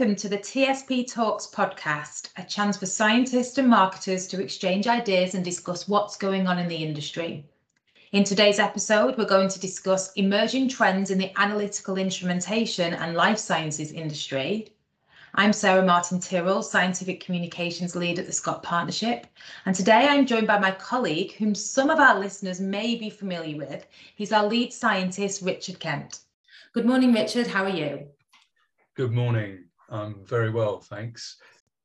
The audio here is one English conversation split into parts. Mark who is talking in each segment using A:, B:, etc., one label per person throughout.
A: Welcome to the TSP Talks podcast, a chance for scientists and marketers to exchange ideas and discuss what's going on in the industry. In today's episode, we're going to discuss emerging trends in the analytical instrumentation and life sciences industry. I'm Sarah Martin Tyrrell, Scientific Communications Lead at the Scott Partnership, and today I'm joined by my colleague, whom some of our listeners may be familiar with. He's our lead scientist, Richard Kent. Good morning, Richard. How are you?
B: Good morning. I'm very well, thanks.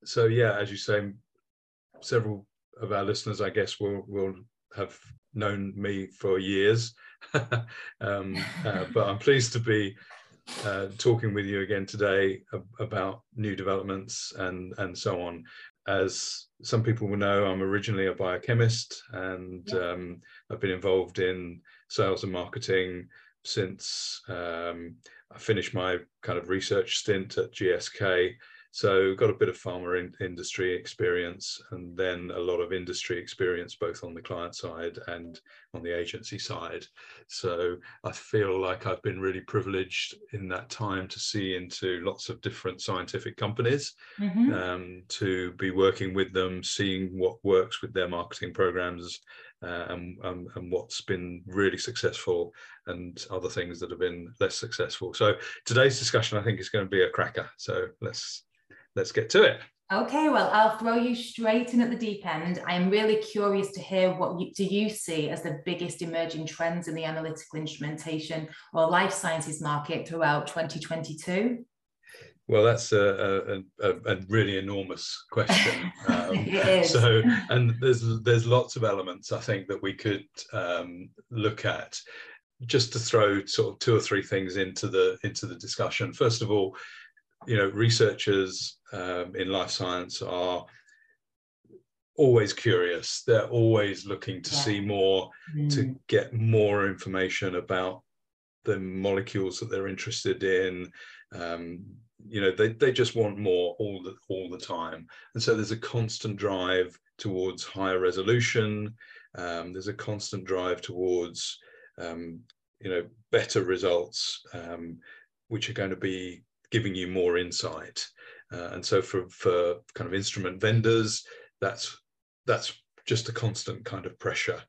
B: So yeah, as you say, several of our listeners, I guess, will will have known me for years. um, uh, but I'm pleased to be uh, talking with you again today about new developments and and so on. As some people will know, I'm originally a biochemist, and um, I've been involved in sales and marketing since um, I finished my kind of research stint at GSK. So got a bit of pharma in, industry experience and then a lot of industry experience both on the client side and on the agency side. So I feel like I've been really privileged in that time to see into lots of different scientific companies, mm-hmm. um, to be working with them, seeing what works with their marketing programs, uh, and, um, and what's been really successful and other things that have been less successful. So today's discussion, I think, is going to be a cracker. So let's let's get to it.
A: Okay, well, I'll throw you straight in at the deep end. I'm really curious to hear what you, do you see as the biggest emerging trends in the analytical instrumentation or life sciences market throughout 2022?
B: Well, that's a, a, a, really enormous question. Um, so, and there's there's lots of elements I think that we could um, look at. Just to throw sort of two or three things into the into the discussion. First of all, you know, researchers um, in life science are always curious. They're always looking to yeah. see more, mm. to get more information about the molecules that they're interested in. Um, you know they, they just want more all the all the time and so there's a constant drive towards higher resolution um, there's a constant drive towards um, you know better results um, which are going to be giving you more insight uh, and so for for kind of instrument vendors that's that's just a constant kind of pressure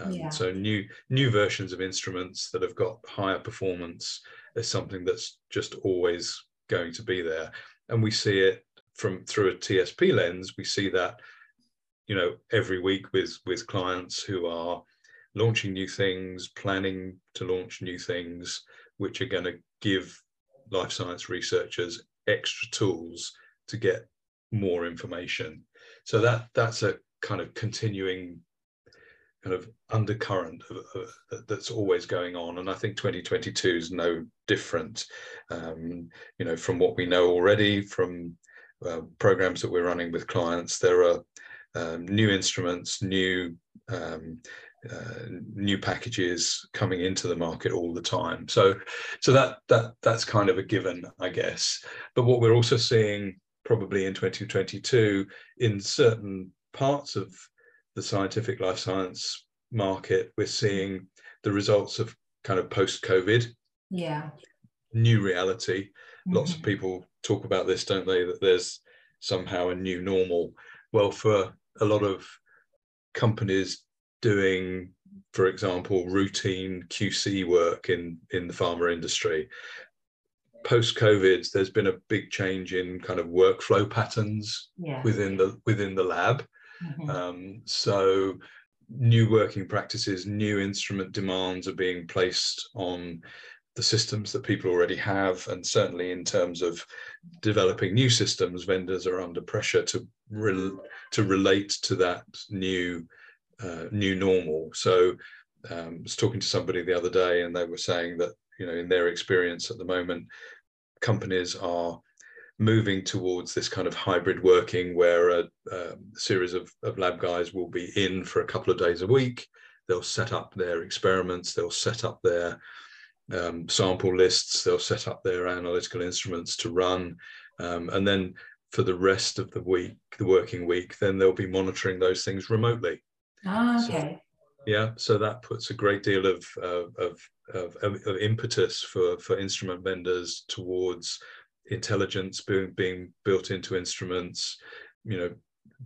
B: um, yeah. so new new versions of instruments that have got higher performance is something that's just always going to be there. And we see it from through a TSP lens, we see that, you know, every week with with clients who are launching new things, planning to launch new things, which are going to give life science researchers extra tools to get more information. So that that's a kind of continuing kind of undercurrent of, of, that's always going on and i think 2022 is no different um, you know from what we know already from uh, programs that we're running with clients there are um, new instruments new um, uh, new packages coming into the market all the time so so that that that's kind of a given i guess but what we're also seeing probably in 2022 in certain parts of the scientific life science market, we're seeing the results of kind of post COVID.
A: Yeah.
B: New reality. Mm-hmm. Lots of mm-hmm. people talk about this, don't they? That there's somehow a new normal. Well, for a lot of companies doing, for example, routine QC work in, in the pharma industry, post COVID, there's been a big change in kind of workflow patterns yeah. within the within the lab. Mm-hmm. Um, so new working practices, new instrument demands are being placed on the systems that people already have, and certainly in terms of developing new systems, vendors are under pressure to re- to relate to that new uh, new normal. So, um, I was talking to somebody the other day, and they were saying that you know in their experience at the moment, companies are moving towards this kind of hybrid working where a, a, series of, of lab guys will be in for a couple of days a week. They'll set up their experiments, they'll set up their um, sample lists, they'll set up their analytical instruments to run. Um, and then for the rest of the week, the working week, then they'll be monitoring those things remotely.
A: Ah, okay.
B: So, yeah, so that puts a great deal of, of, of, of, of impetus for, for instrument vendors towards intelligence being, being built into instruments, you know,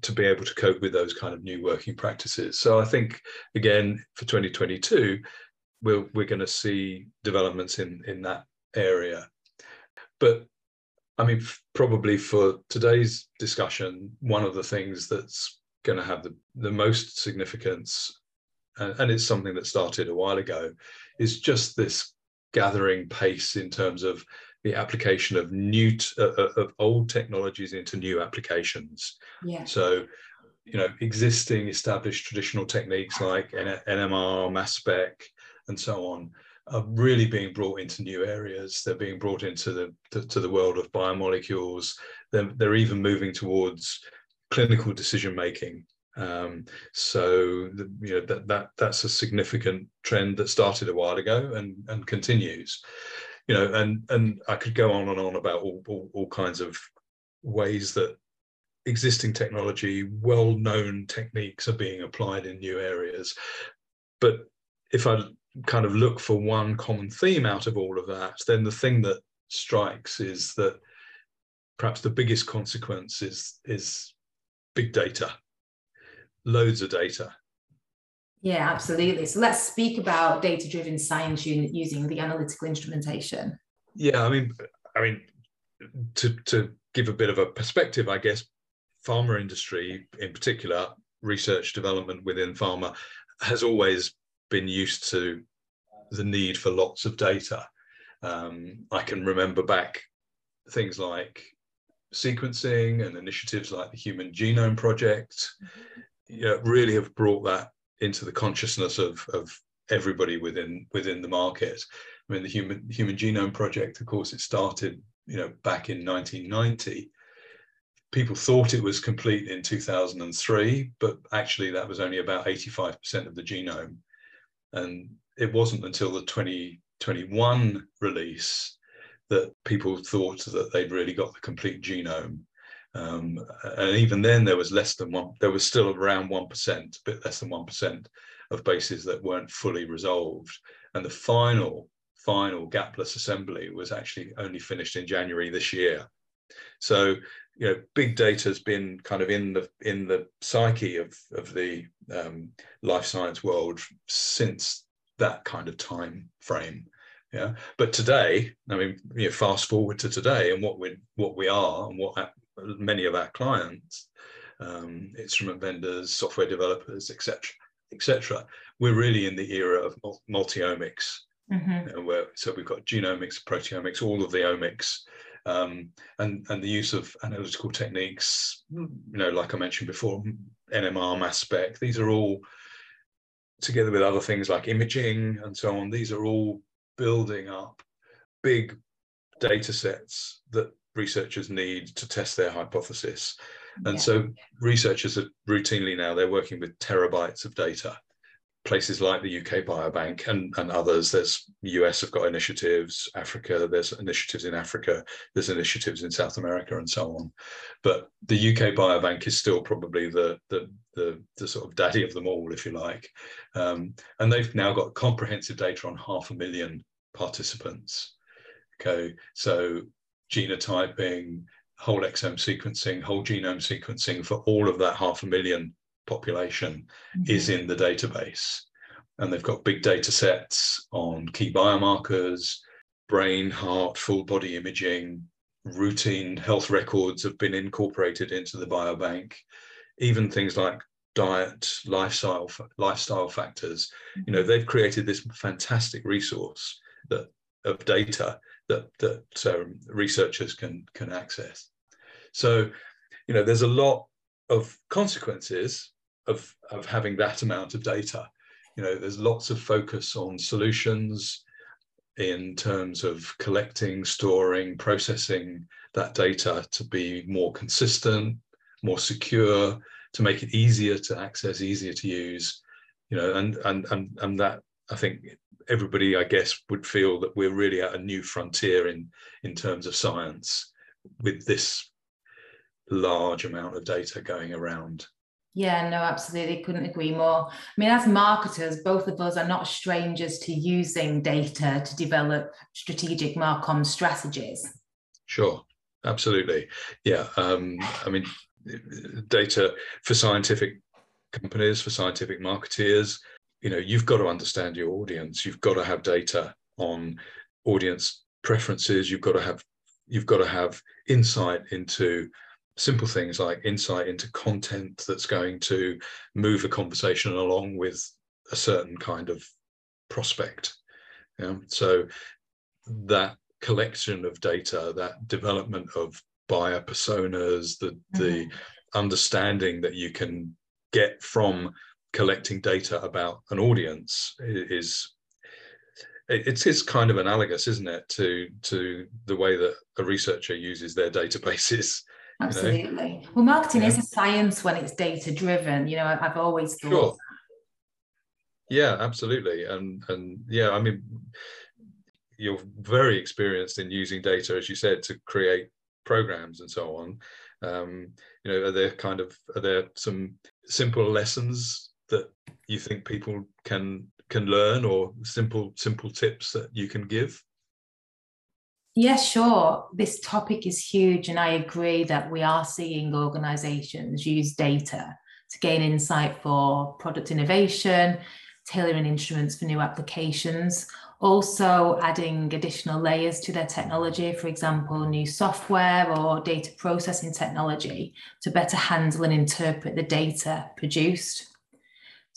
B: to be able to cope with those kind of new working practices. So I think again for 2022, we're we're going to see developments in in that area. But I mean, probably for today's discussion, one of the things that's going to have the, the most significance, and, and it's something that started a while ago, is just this gathering pace in terms of the application of new uh, uh, of old technologies into new applications.
A: Yeah.
B: So, you know, existing established traditional techniques like NMR, mass spec, and so on are really being brought into new areas. They're being brought into the to, to the world of biomolecules. They're, they're even moving towards clinical decision making. Um, so the, you know that that that's a significant trend that started a while ago and and continues you know, and and I could go on and on about all, all, all kinds of ways that existing technology, well-known techniques are being applied in new areas. But if I kind of look for one common theme out of all of that, then the thing that strikes is that perhaps the biggest consequence is is big data, loads of data.
A: Yeah, absolutely. So let's speak about data-driven science using the analytical instrumentation.
B: Yeah, I mean, I mean, to to give a bit of a perspective, I guess, pharma industry in particular, research development within pharma has always been used to the need for lots of data. Um, I can remember back things like sequencing and initiatives like the Human Genome Project, mm-hmm. you know, really have brought that into the consciousness of, of everybody within within the market. I mean, the Human Human Genome Project, of course, it started you know back in 1990. People thought it was complete in 2003, but actually that was only about 85% of the genome. And it wasn't until the 2021 release that people thought that they'd really got the complete genome. Um, and even then, there was less than one, there was still around 1%, a bit less than 1% of bases that weren't fully resolved. And the final, final gapless assembly was actually only finished in January this year. So, you know, big data has been kind of in the in the psyche of of the um, life science world since that kind of time frame. Yeah, but today, I mean, you know, fast forward to today, and what we what we are, and what many of our clients, um, instrument vendors, software developers, etc., etc. We're really in the era of multi-omics. Mm-hmm. You know, where, so we've got genomics, proteomics, all of the omics, um, and and the use of analytical techniques. You know, like I mentioned before, NMR, mass spec. These are all together with other things like imaging and so on. These are all building up big data sets that researchers need to test their hypothesis. And yeah. so researchers are routinely now, they're working with terabytes of data. Places like the UK Biobank and, and others, there's US have got initiatives, Africa, there's initiatives in Africa, there's initiatives in South America and so on. But the UK Biobank is still probably the, the, the, the sort of daddy of them all, if you like. Um, and they've now got comprehensive data on half a million participants. Okay, so genotyping, whole exome sequencing, whole genome sequencing for all of that half a million population mm-hmm. is in the database. And they've got big data sets on key biomarkers, brain, heart, full body imaging, routine health records have been incorporated into the biobank. Even things like diet, lifestyle, lifestyle factors. You know, mm-hmm. they've created this fantastic resource that of data that that um, researchers can can access. So, you know, there's a lot of consequences of of having that amount of data. You know, there's lots of focus on solutions in terms of collecting, storing, processing that data to be more consistent, more secure, to make it easier to access, easier to use. You know, and and and and that I think everybody, I guess, would feel that we're really at a new frontier in in terms of science with this large amount of data going around.
A: Yeah, no, absolutely. Couldn't agree more. I mean, as marketers, both of us are not strangers to using data to develop strategic Marcom strategies.
B: Sure. absolutely. Yeah. Um, I mean, data for scientific companies, for scientific marketeers, you know, you've got to understand your audience. You've got to have data on audience preferences. You've got to have you've got to have insight into simple things like insight into content that's going to move a conversation along with a certain kind of prospect. Yeah? So that collection of data, that development of buyer personas, the mm-hmm. the understanding that you can get from collecting data about an audience is it's it's kind of analogous, isn't it, to to the way that a researcher uses their databases.
A: Absolutely. You know? Well, marketing yeah. is a science when it's data driven. You know, I've always thought. Sure.
B: Yeah, absolutely, and and yeah, I mean, you're very experienced in using data, as you said, to create programs and so on. Um, you know, are there kind of are there some simple lessons that you think people can can learn, or simple simple tips that you can give?
A: Yeah, sure. This topic is huge, and I agree that we are seeing organizations use data to gain insight for product innovation, tailoring instruments for new applications, also adding additional layers to their technology, for example, new software or data processing technology to better handle and interpret the data produced.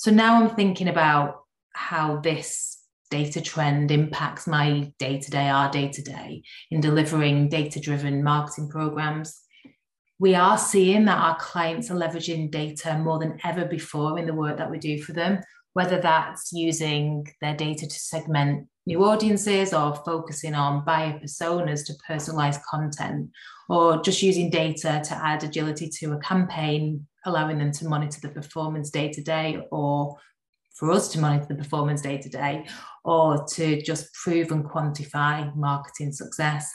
A: So now I'm thinking about how this data trend impacts my day to day, our day to day in delivering data driven marketing programs. We are seeing that our clients are leveraging data more than ever before in the work that we do for them, whether that's using their data to segment new audiences or focusing on buyer personas to personalize content or just using data to add agility to a campaign allowing them to monitor the performance day to day or for us to monitor the performance day to day or to just prove and quantify marketing success.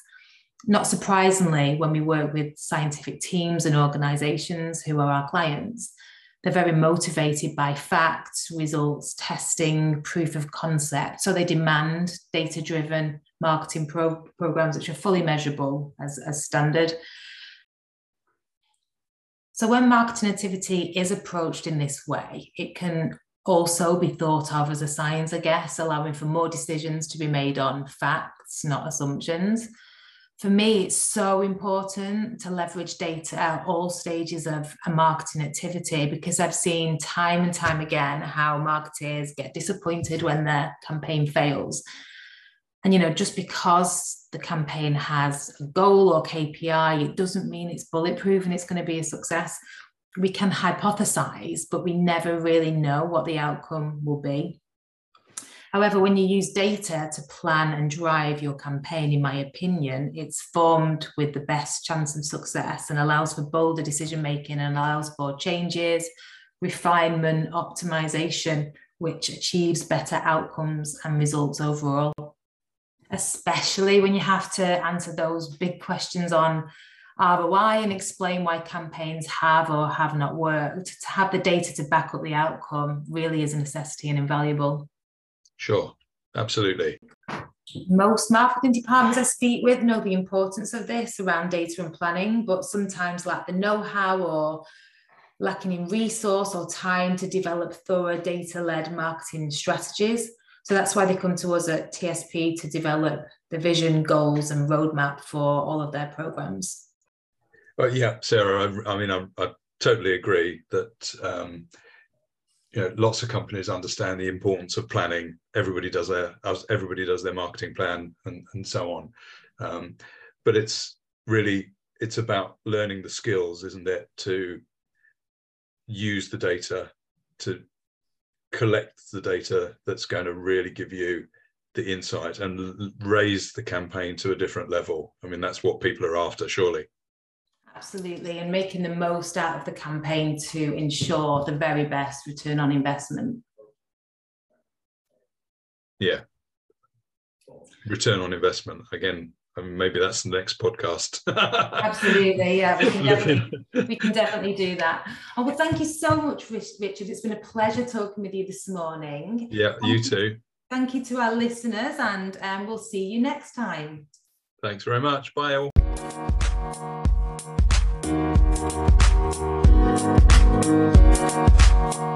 A: Not surprisingly, when we work with scientific teams and organizations who are our clients, they're very motivated by facts, results, testing, proof of concept. So they demand data driven marketing pro- programs which are fully measurable as, as standard. So when marketing activity is approached in this way, it can also be thought of as a science, I guess, allowing for more decisions to be made on facts, not assumptions. For me, it's so important to leverage data at all stages of a marketing activity because I've seen time and time again how marketers get disappointed when their campaign fails. And, you know, just because the campaign has a goal or KPI, it doesn't mean it's bulletproof and it's going to be a success we can hypothesize, but we never really know what the outcome will be. However, when you use data to plan and drive your campaign, in my opinion, it's formed with the best chance of success and allows for bolder decision making and allows for changes, refinement, optimization, which achieves better outcomes and results overall. Especially when you have to answer those big questions on ROI and explain why campaigns have or have not worked, to have the data to back up the outcome really is a necessity and invaluable.
B: Sure, absolutely.
A: Most marketing departments I speak with know the importance of this around data and planning, but sometimes lack the know how or lacking in resource or time to develop thorough data led marketing strategies. So that's why they come to us at TSP to develop the vision, goals, and roadmap for all of their programs.
B: But yeah, Sarah, I, I mean, I, I, totally agree that um, you know lots of companies understand the importance of planning. Everybody does their everybody does their marketing plan and and so on. Um, but it's really it's about learning the skills, isn't it, to use the data to collect the data that's going to really give you the insight and raise the campaign to a different level. I mean, that's what people are after, surely.
A: Absolutely, and making the most out of the campaign to ensure the very best return on investment.
B: Yeah. Return on investment. Again, I mean, maybe that's the next podcast.
A: Absolutely, yeah, we can, definitely, we can definitely do that. Oh, well, thank you so much, Richard. It's been a pleasure talking with you this morning.
B: Yeah, you too.
A: Thank you to our listeners, and um, we'll see you next time.
B: Thanks very much. Bye all.
A: Thank you.